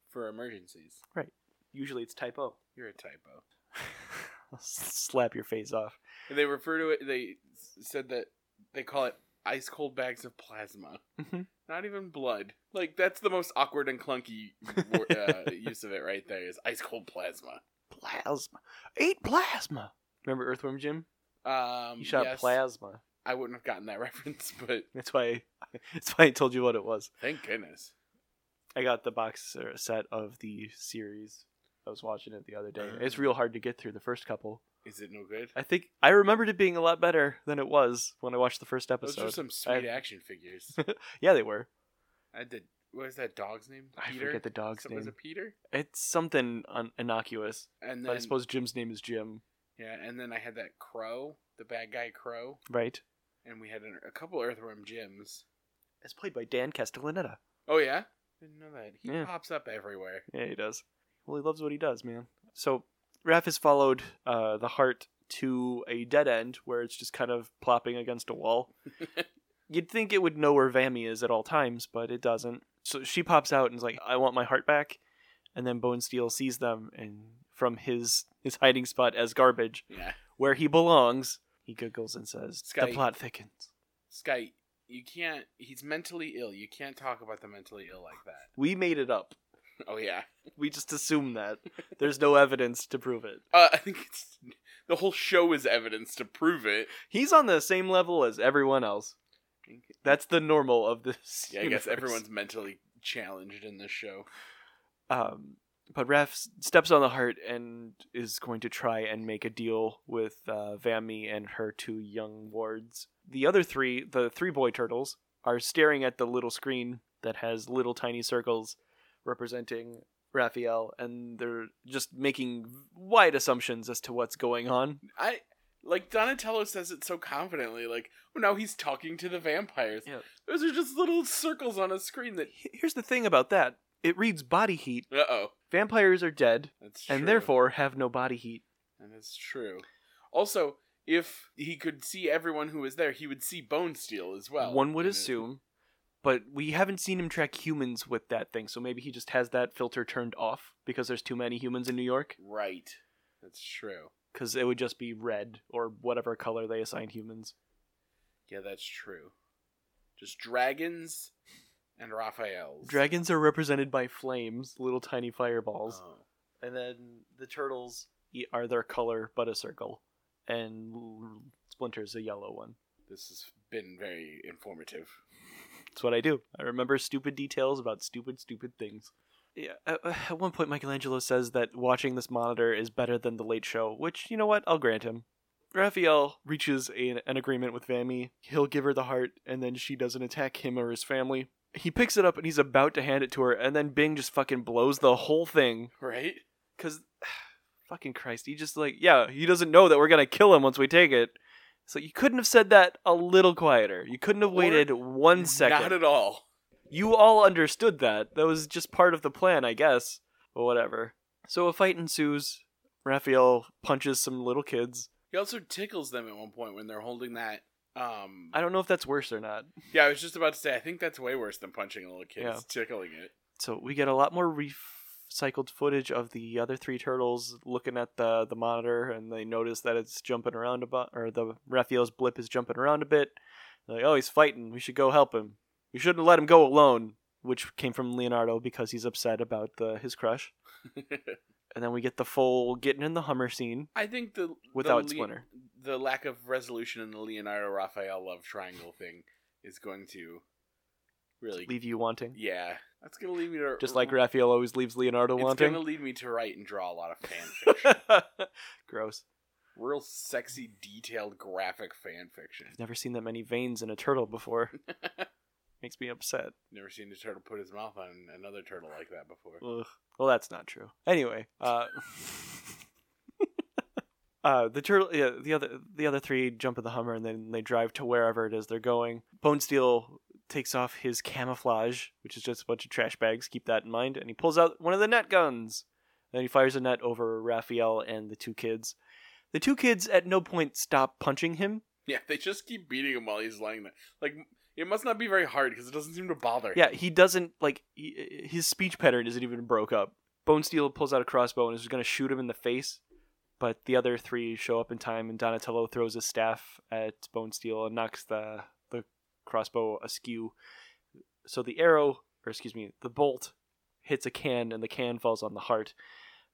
Speaker 2: for emergencies. Right.
Speaker 1: Usually, it's typo.
Speaker 2: You're a typo. *laughs*
Speaker 1: Slap your face off.
Speaker 2: And they refer to it. They said that they call it ice cold bags of plasma.
Speaker 1: Mhm.
Speaker 2: Not even blood. Like that's the most awkward and clunky *laughs* uh, use of it right there. Is ice cold plasma.
Speaker 1: Plasma. Eat plasma. Remember Earthworm Jim?
Speaker 2: Um,
Speaker 1: He shot
Speaker 2: yes,
Speaker 1: plasma.
Speaker 2: I wouldn't have gotten that *laughs* reference, but
Speaker 1: That's why. That's why I told you what it was.
Speaker 2: thank goodness.
Speaker 1: I got the box set of the series. I was watching it the other day. It's
Speaker 2: Ah.
Speaker 1: real hard to get through the first couple.
Speaker 2: Is it no good?
Speaker 1: I think I remembered it being a lot better than it was when I watched the first episode.
Speaker 2: Those are some sweet
Speaker 1: I-
Speaker 2: action figures. *laughs*
Speaker 1: yeah, they were.
Speaker 2: I did. What is that dog's name?
Speaker 1: I forget the dog's
Speaker 2: So- Was
Speaker 1: name.
Speaker 2: it Peter?
Speaker 1: It's something un- innocuous.
Speaker 2: And
Speaker 1: But I suppose Jim's name is Jim,
Speaker 2: yeah, and then I had that crow, the bad guy crow,
Speaker 1: right?
Speaker 2: and we had an, a couple Earthworm Jims.
Speaker 1: It's played by Dan Castellaneta.
Speaker 2: Oh yeah, didn't know that. He
Speaker 1: Yeah.
Speaker 2: pops up everywhere.
Speaker 1: Yeah, he does. Well, he loves what he does, man. So, Raph has followed uh, the heart to a dead end where it's just kind of plopping against a wall. *laughs* You'd think it would know where Vammy is at all times, but it doesn't. So she pops out and is like, "I want my heart back," and then Bonesteel sees them and from his his hiding spot as garbage,
Speaker 2: yeah,
Speaker 1: where he belongs, he giggles and says,
Speaker 2: Sky-
Speaker 1: "The plot thickens."
Speaker 2: Sky, you can't. He's mentally ill. You can't talk about the mentally ill like that.
Speaker 1: We made it up.
Speaker 2: Oh yeah.
Speaker 1: We just assume that. There's no evidence to prove it.
Speaker 2: Uh, *laughs* I think it's the whole show is evidence to prove it.
Speaker 1: He's on the same level as everyone else. That's the normal of this. *laughs*
Speaker 2: Yeah, I guess everyone's mentally challenged in this show.
Speaker 1: Um, but Raph steps on the heart and is going to try and make a deal with uh, Vammy and her two young wards. The other three, the three boy turtles, are staring at the little screen that has little tiny circles representing Raphael, and they're just making wide assumptions as to what's going on.
Speaker 2: I like Donatello says it so confidently, like, oh now he's talking to the vampires.
Speaker 1: Yeah.
Speaker 2: Those are just little circles on a screen that
Speaker 1: Here's the thing about that it reads body heat.
Speaker 2: Uh oh.
Speaker 1: Vampires are dead, and therefore have no body heat.
Speaker 2: And is true. Also, if he could see everyone who was there, he would see Bonesteel as well.
Speaker 1: One would
Speaker 2: And it-
Speaker 1: assume, but we haven't seen him track humans with that thing, so maybe he just has that filter turned off because there's too many humans in New York.
Speaker 2: Right. That's true.
Speaker 1: Because it would just be red or whatever color they assign humans.
Speaker 2: Yeah, that's true. Just dragons and Raphaels.
Speaker 1: Dragons are represented by flames, little tiny fireballs,
Speaker 2: Oh.
Speaker 1: and then the turtles are their color but a circle, and L- Splinter's a yellow one.
Speaker 2: This has been very informative.
Speaker 1: That's what I do. I remember stupid details about stupid, stupid things. Yeah. At, at one point, Michelangelo says that watching this monitor is better than the Late Show, which you know what? I'll grant him. Raphael reaches a, an agreement with Vammy. He'll give her the heart, and then she doesn't attack him or his family. He picks it up and he's about to hand it to her, and then Bing just fucking blows the whole thing.
Speaker 2: Right?
Speaker 1: Cause, fucking Christ, he just like, yeah, he doesn't know that we're gonna kill him once we take it. So you couldn't have said that a little quieter. You couldn't have
Speaker 2: Or
Speaker 1: waited one second.
Speaker 2: Not at all.
Speaker 1: You all understood that. That was just part of the plan, I guess. But whatever. So a fight ensues. Raphael punches some little kids.
Speaker 2: He also tickles them at one point when they're holding that. Um,
Speaker 1: I don't know if that's worse or not.
Speaker 2: yeah, I was just about to say. I think that's way worse than punching a little kid.
Speaker 1: Yeah.
Speaker 2: Tickling it.
Speaker 1: So we get a lot more recycled footage of the other three turtles looking at the the monitor, and they notice that it's jumping around a bit, or the Raphael's blip is jumping around a bit. They're like, oh, he's fighting. We should go help him. We shouldn't let him go alone, which came from Leonardo because he's upset about the his crush. *laughs* And then we get the full getting in the Hummer scene.
Speaker 2: I think the
Speaker 1: Without
Speaker 2: the
Speaker 1: Splinter.
Speaker 2: the lack of resolution in the Leonardo Raphael love triangle thing is going to really,
Speaker 1: leave you wanting.
Speaker 2: yeah, that's gonna lead me to
Speaker 1: Just like Raphael always leaves Leonardo
Speaker 2: it's
Speaker 1: wanting.
Speaker 2: gonna lead me to write and draw a lot of fan fiction, *laughs*
Speaker 1: Gross.
Speaker 2: real sexy, detailed, graphic fan fiction.
Speaker 1: I've never seen that many veins in a turtle before. *laughs* Makes me upset.
Speaker 2: Never seen a turtle put his mouth on another turtle like that before.
Speaker 1: Ugh. Well, that's not true. Anyway, uh, *laughs* uh, the turtle, yeah, the other, the other three jump in the Hummer and then they drive to wherever it is they're going. Bonesteel takes off his camouflage, which is just a bunch of trash bags. Keep that in mind. And he pulls out one of the net guns. Then he fires a net over Raphael and the two kids. The two kids at no point stop punching him.
Speaker 2: Yeah, they just keep beating him while he's lying there. Like it must not be very hard because it doesn't seem to bother. him.
Speaker 1: Yeah, he doesn't like he, his speech pattern isn't even broke up. Bonesteel pulls out a crossbow and is going to shoot him in the face, but the other three show up in time, and Donatello throws his staff at Bonesteel and knocks the crossbow askew. So the arrow, or excuse me, the bolt hits a can, and the can falls on the heart.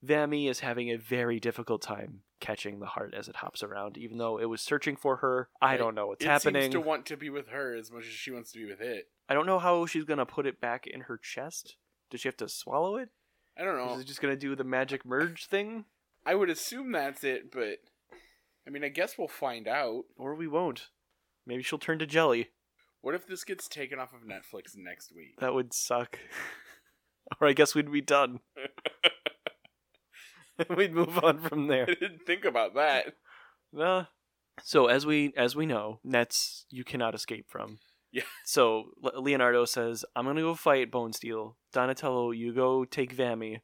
Speaker 1: Vammy is having a very difficult time catching the heart as it hops around, even though it was searching for her. I don't know what's
Speaker 2: it
Speaker 1: happening.
Speaker 2: seems to want to be with her as much as she wants to be with it.
Speaker 1: I don't know how she's gonna put it back in her chest. Does she have to swallow it?
Speaker 2: I don't know.
Speaker 1: Is it just gonna do the magic merge thing?
Speaker 2: I would assume that's it, but I mean, I guess we'll find out.
Speaker 1: Or we won't. Maybe she'll turn to jelly.
Speaker 2: What if this gets taken off of Netflix next week?
Speaker 1: That would suck. *laughs* or I guess we'd be done. *laughs* *laughs* we'd move on from there.
Speaker 2: I didn't think about that.
Speaker 1: Nah. So as we as we know, nets you cannot escape from.
Speaker 2: Yeah.
Speaker 1: So Leonardo says, "I'm gonna go fight Bonesteel. Donatello, you go take Vammy,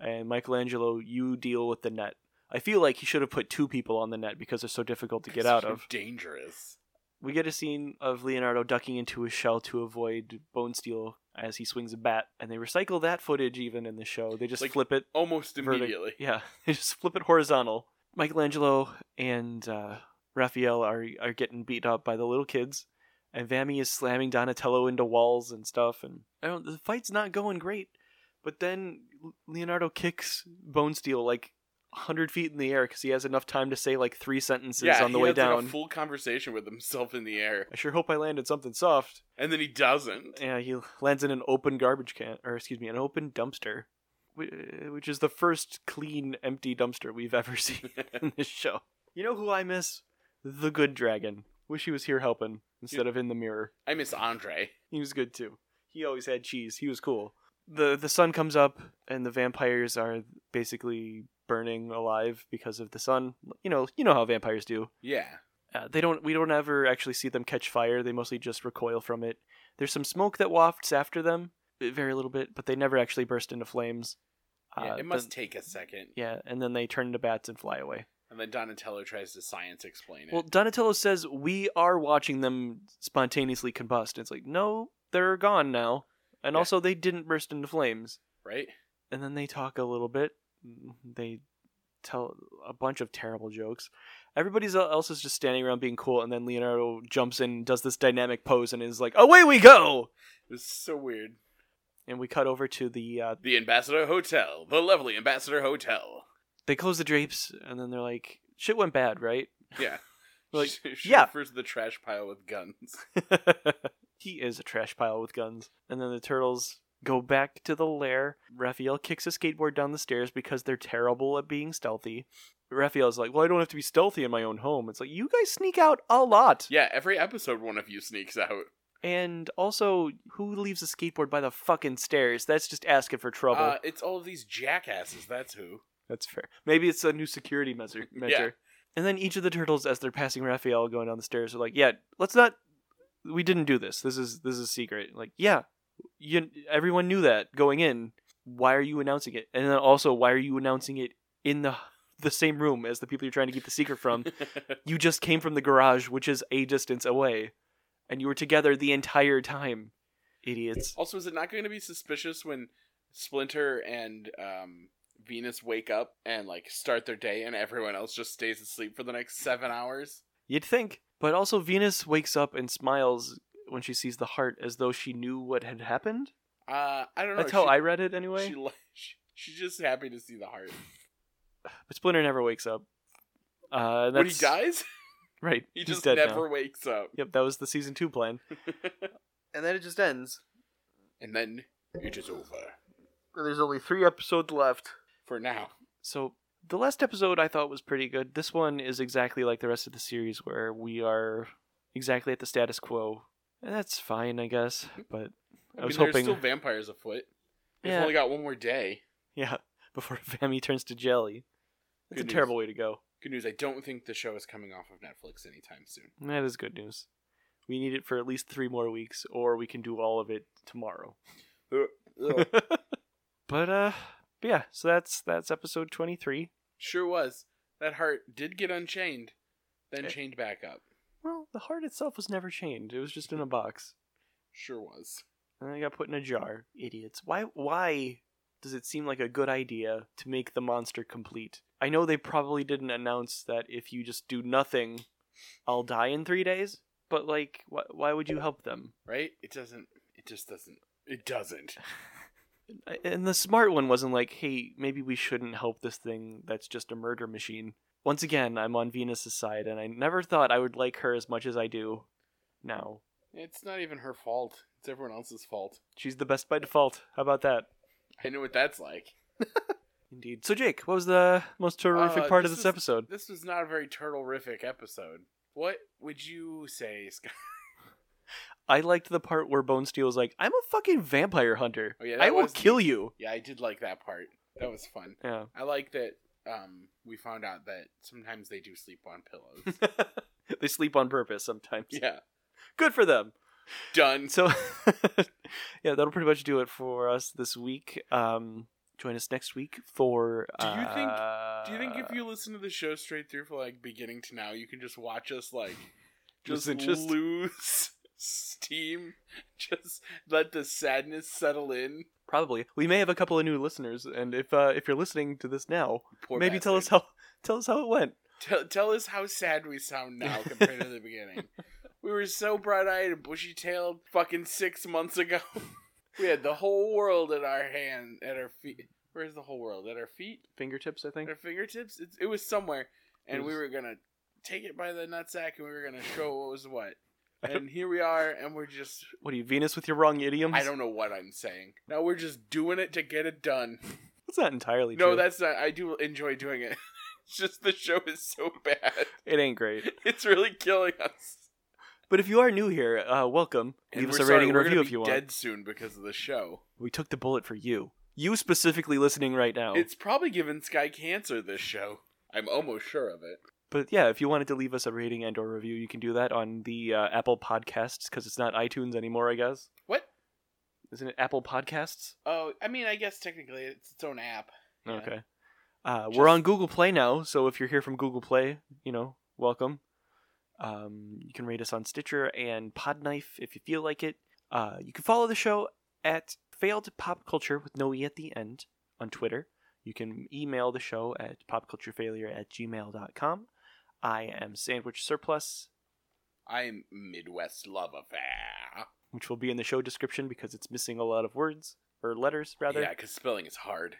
Speaker 1: and Michelangelo, you deal with the net." I feel like he should have put two people on the net because they're so difficult to get out of.
Speaker 2: Dangerous.
Speaker 1: We get a scene of Leonardo ducking into his shell to avoid Bonesteel as he swings a bat, and they recycle that footage even in the show. They just
Speaker 2: Like,
Speaker 1: flip it
Speaker 2: Almost
Speaker 1: vertic-
Speaker 2: immediately.
Speaker 1: Yeah, *laughs* they just flip it horizontal. Michelangelo and uh, Raphael are are getting beat up by the little kids, and Vammy is slamming Donatello into walls and stuff. And I don't. The fight's not going great. But then Leonardo kicks Bonesteel like hundred feet in the air because he has enough time to say like three sentences
Speaker 2: yeah,
Speaker 1: on the
Speaker 2: he
Speaker 1: way
Speaker 2: has, like,
Speaker 1: down.
Speaker 2: a full conversation with himself in the air,
Speaker 1: I sure hope I landed something soft.
Speaker 2: and then he doesn't.
Speaker 1: Yeah, he lands in an open garbage can, or excuse me, an open dumpster, which is the first clean, empty dumpster we've ever *laughs* seen in this *laughs* show. You know who I miss? The Good Dragon. Wish he was here helping instead of in the mirror.
Speaker 2: I miss Andre.
Speaker 1: He was good too. He always had cheese. He was cool. the The sun comes up, and the vampires are basically burning alive because of the sun. You know, you know how vampires do.
Speaker 2: Yeah,
Speaker 1: Uh, they don't. We don't ever actually see them catch fire. They mostly just recoil from it. There's some smoke that wafts after them, very little bit, but they never actually burst into flames.
Speaker 2: yeah.
Speaker 1: Uh,
Speaker 2: it must
Speaker 1: then-
Speaker 2: take a second.
Speaker 1: yeah, and then they turn into bats and fly away.
Speaker 2: And then Donatello tries to science explain it.
Speaker 1: Well, Donatello says we are watching them spontaneously combust. It's like no, they're gone now, and
Speaker 2: Yeah.
Speaker 1: also they didn't burst into flames.
Speaker 2: right?
Speaker 1: And then they talk a little bit. They tell a bunch of terrible jokes. Everybody else is just standing around being cool, and then Leonardo jumps in, does this dynamic pose, and is like, "Away we go!"
Speaker 2: It was so weird.
Speaker 1: And we cut over to the. Uh,
Speaker 2: The Ambassador Hotel, the lovely Ambassador Hotel.
Speaker 1: they close the drapes, and then they're like, "Shit went bad, right?"
Speaker 2: Yeah. *laughs*
Speaker 1: Like,
Speaker 2: she, *laughs* she
Speaker 1: yeah.
Speaker 2: refers to the trash pile with guns. *laughs*
Speaker 1: he is a trash pile with guns. And then the turtles go back to the lair. Raphael kicks a skateboard down the stairs because they're terrible at being stealthy. Raphael's like, Well, I don't have to be stealthy in my own home. It's like, You guys sneak out a lot.
Speaker 2: Yeah, every episode one of you sneaks out.
Speaker 1: And also, who leaves a skateboard by the fucking stairs? That's just asking for trouble.
Speaker 2: Uh, it's all of these jackasses, that's who.
Speaker 1: That's fair. Maybe it's a new security measure. *laughs* measure.
Speaker 2: Yeah.
Speaker 1: And then each of the turtles, as they're passing Raphael going down the stairs, are like, "Yeah, let's not. We didn't do this. This is this is a secret." Like, yeah, you. Everyone knew that going in. Why are you announcing it? And then also, why are you announcing it in the the same room as the people you're trying to keep the secret from? *laughs* you just came from the garage, which is a distance away, and you were together the entire time. Idiots.
Speaker 2: also, is it not going to be suspicious when Splinter and um, Venus wake up and like start their day, and everyone else just stays asleep for the next seven hours?
Speaker 1: You'd think. But also, Venus wakes up and smiles when she sees the heart as though she knew what had happened.
Speaker 2: Uh, I don't know.
Speaker 1: That's how
Speaker 2: she,
Speaker 1: I read it anyway.
Speaker 2: She, *laughs* she, she's just happy to see the heart.
Speaker 1: But Splinter never wakes up. Uh,
Speaker 2: When he
Speaker 1: that's-
Speaker 2: dies, *laughs*
Speaker 1: right?
Speaker 2: he just
Speaker 1: dead
Speaker 2: never
Speaker 1: now.
Speaker 2: wakes up.
Speaker 1: Yep, that was the season two plan. *laughs* and then it just ends.
Speaker 2: and then it is over
Speaker 1: There's only three episodes left.
Speaker 2: for now.
Speaker 1: So the last episode I thought was pretty good. This one is exactly like the rest of the series, where we are exactly at the status quo, and that's fine, I guess. But I,
Speaker 2: I,
Speaker 1: was
Speaker 2: mean,
Speaker 1: hoping,
Speaker 2: there's still vampires afoot. We've
Speaker 1: Yeah.
Speaker 2: only got one more day.
Speaker 1: yeah, *laughs* before *laughs* Fami turns to jelly. That's a
Speaker 2: news.
Speaker 1: terrible way to go.
Speaker 2: Good news. I don't think the show is coming off of Netflix anytime soon.
Speaker 1: That is good news. We need it for at least three more weeks, or we can do all of it tomorrow. *laughs* But uh, but yeah. So that's that's episode twenty three.
Speaker 2: sure was. That heart did get unchained, then
Speaker 1: Eh.
Speaker 2: chained back up.
Speaker 1: Well, the heart itself was never chained. It was just in a box,
Speaker 2: Sure was.
Speaker 1: and then it got put in a jar. Idiots. Why? Why does it seem like a good idea to make the monster complete? I know they probably didn't announce that if you just do nothing, I'll die in three days. But like, wh- why would you help them?
Speaker 2: Right? It doesn't. It just doesn't. It doesn't. *laughs*
Speaker 1: And the smart one wasn't like, hey, maybe we shouldn't help this thing that's just a murder machine. Once again, I'm on Venus's side, and I never thought I would like her as much as I do now.
Speaker 2: It's not even her fault. It's everyone else's fault.
Speaker 1: She's the best by default. How about that?
Speaker 2: I know what that's like. *laughs*
Speaker 1: Indeed. So, Jake, what was the most terrific
Speaker 2: Uh,
Speaker 1: part of
Speaker 2: this was-
Speaker 1: episode?
Speaker 2: This was not a very turtle-rific episode. What would you say, Scott? *laughs*
Speaker 1: I liked the part where Bonesteel was like, I'm a fucking vampire hunter.
Speaker 2: Oh, yeah,
Speaker 1: I will kill
Speaker 2: neat.
Speaker 1: you.
Speaker 2: Yeah, I did like that part. That was fun.
Speaker 1: Yeah.
Speaker 2: I like that um, we found out that sometimes they do sleep on pillows. *laughs*
Speaker 1: they sleep on purpose sometimes.
Speaker 2: yeah.
Speaker 1: Good for them.
Speaker 2: Done.
Speaker 1: So, *laughs* yeah, that'll pretty much do it for us this week. Um, join us next week for.
Speaker 2: Do you think-
Speaker 1: uh,
Speaker 2: Do you think if you listen to the show straight through for like beginning to now, you can just watch us like *laughs* just,
Speaker 1: just-
Speaker 2: lose steam, just let the sadness settle in?
Speaker 1: Probably we may have a couple of new listeners, and if uh, if you're listening to this now,
Speaker 2: Poor
Speaker 1: maybe tell us how tell us how it went.
Speaker 2: Tell, tell us how sad we sound now compared to the beginning. *laughs* We were so bright eyed and bushy tailed fucking six months ago. *laughs* We had the whole world at our hand, at our feet. Where's the whole world? At our feet?
Speaker 1: Fingertips, I think.
Speaker 2: At our fingertips? It's, it was somewhere. And
Speaker 1: It
Speaker 2: we were going to take it by the nutsack and we were going to show what was what. *laughs* And here we are, and we're just.
Speaker 1: What are you, Venus with your wrong idioms?
Speaker 2: I don't know what I'm saying. Now we're just doing it to get it done. *laughs*
Speaker 1: That's not entirely
Speaker 2: No,
Speaker 1: true.
Speaker 2: No, that's not. I do enjoy doing it. *laughs* It's just the show is so bad.
Speaker 1: It ain't great.
Speaker 2: It's really killing us.
Speaker 1: But if you are new here, uh, welcome.
Speaker 2: And
Speaker 1: Leave us a
Speaker 2: sorry,
Speaker 1: rating and review if you want.
Speaker 2: Dead soon because of the show.
Speaker 1: We took the bullet for you. You specifically listening right now.
Speaker 2: It's probably given Sky cancer. This show. I'm almost sure of it.
Speaker 1: But yeah, if you wanted to leave us a rating and or review, you can do that on the uh, Apple Podcasts because it's not iTunes anymore, I guess.
Speaker 2: What?
Speaker 1: Isn't it Apple Podcasts?
Speaker 2: Oh, I mean, I guess technically it's its own app. Yeah.
Speaker 1: Okay. Uh,
Speaker 2: Just-
Speaker 1: We're on Google Play now, so if you're here from Google Play, you know, welcome. Um, you can rate us on Stitcher and Podknife if you feel like it. Uh, you can follow the show at Failed Pop Culture with no E at the end on Twitter. You can email the show at popculturefailure at gmail.com. I am Sandwich Surplus,
Speaker 2: I'm Midwest Love Affair.
Speaker 1: which will be in the show description because it's missing a lot of words, or letters, rather.
Speaker 2: Yeah, because spelling is hard.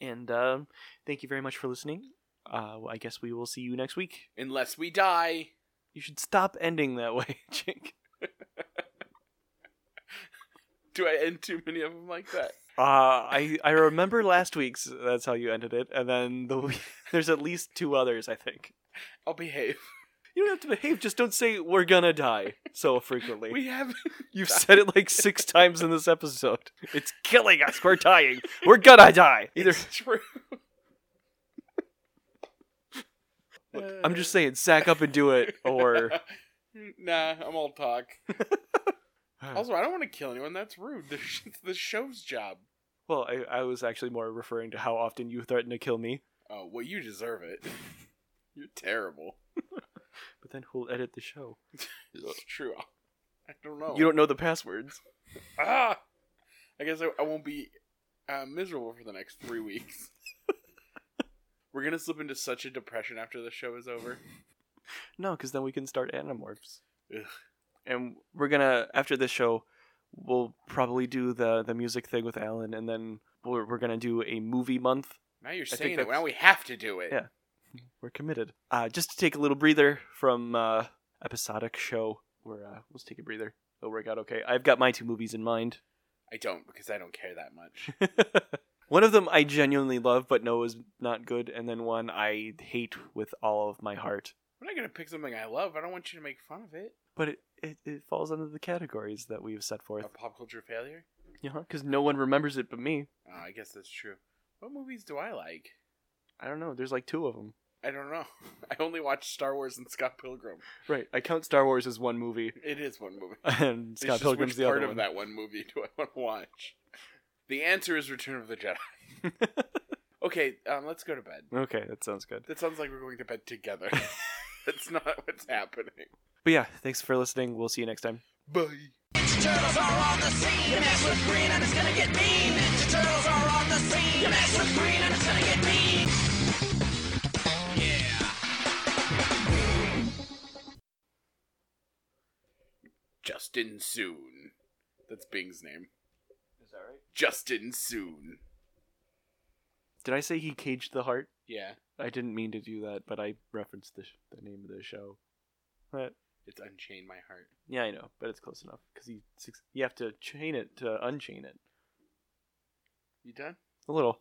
Speaker 1: And um, thank you very much for listening. Uh, I guess we will see you next week.
Speaker 2: Unless we die.
Speaker 1: You should stop ending that way, *laughs* Jink.
Speaker 2: Do I end too many of them like that?
Speaker 1: Uh, I I remember last week's. That's how you ended it, and then the *laughs* there's at least two others. I think *laughs*
Speaker 2: I'll behave.
Speaker 1: you don't have to behave. Just don't say we're gonna die so frequently.
Speaker 2: We haven't. *laughs*
Speaker 1: You've said it like six *laughs* times in this episode. It's killing us. We're dying. We're gonna die. Either
Speaker 2: It's true.
Speaker 1: I'm just saying, sack up and do it, or
Speaker 2: nah, I'm all talk. Also, I don't want to kill anyone. That's rude. The sh- it's the show's job.
Speaker 1: well, I, I was actually more referring to how often you threaten to kill me.
Speaker 2: Oh, well, you deserve it. You're terrible. *laughs*
Speaker 1: But then who'll edit the show?
Speaker 2: It's true. I don't know.
Speaker 1: You don't know the passwords.
Speaker 2: Ah! I guess I, I won't be uh, miserable for the next three weeks. *laughs* We're gonna slip into such a depression after the show is over.
Speaker 1: No, because then we can start Animorphs.
Speaker 2: Ugh.
Speaker 1: And we're gonna after this show, we'll probably do the the music thing with Alan, and then we're we're gonna do a movie month.
Speaker 2: Now you're saying it.
Speaker 1: that's-
Speaker 2: Now we have to do it.
Speaker 1: Yeah. We're committed. Uh, just to take a little breather from uh, episodic show. We're uh, let's take a breather. It'll work out okay. I've got my two movies in mind.
Speaker 2: I don't because I don't care that much. *laughs*
Speaker 1: one of them I genuinely love, but know is not good, and then one I hate with all of my heart.
Speaker 2: I'm not gonna pick something I love. I don't want you to make fun of it.
Speaker 1: But it, it, it falls under the categories that we've set forth.
Speaker 2: A pop culture failure.
Speaker 1: Yeah, because no one remembers it but me.
Speaker 2: Oh, I guess that's true. What movies do I like?
Speaker 1: I don't know. There's like two of them.
Speaker 2: I don't know. *laughs* I only watched Star Wars and Scott Pilgrim.
Speaker 1: Right. I count Star Wars as one movie,
Speaker 2: It is one movie. *laughs*
Speaker 1: and
Speaker 2: It's
Speaker 1: Scott
Speaker 2: just
Speaker 1: Pilgrim's
Speaker 2: which
Speaker 1: the
Speaker 2: part
Speaker 1: other
Speaker 2: of that one movie do I want to watch? The answer is Return of the Jedi. *laughs* Okay, um, let's go to bed.
Speaker 1: okay, that sounds good.
Speaker 2: That sounds like we're going to bed together. That's not what's happening.
Speaker 1: But yeah, thanks for listening. We'll see you next time.
Speaker 2: Bye.
Speaker 3: Turtles are on the scene. You mess with green and it's gonna get mean. Ninja Turtles are on the scene. You mess with green and it's gonna get mean.
Speaker 2: Justin Soon. That's Bing's name.
Speaker 1: Is that right?
Speaker 2: Justin Soon.
Speaker 1: Did I say he caged the heart?
Speaker 2: Yeah,
Speaker 1: I didn't mean to do that, but I referenced the, sh- the name of the show. But
Speaker 2: it's Unchain My Heart.
Speaker 1: yeah, I know, but it's close enough because you you have to chain it to unchain it
Speaker 2: You done?
Speaker 1: a little.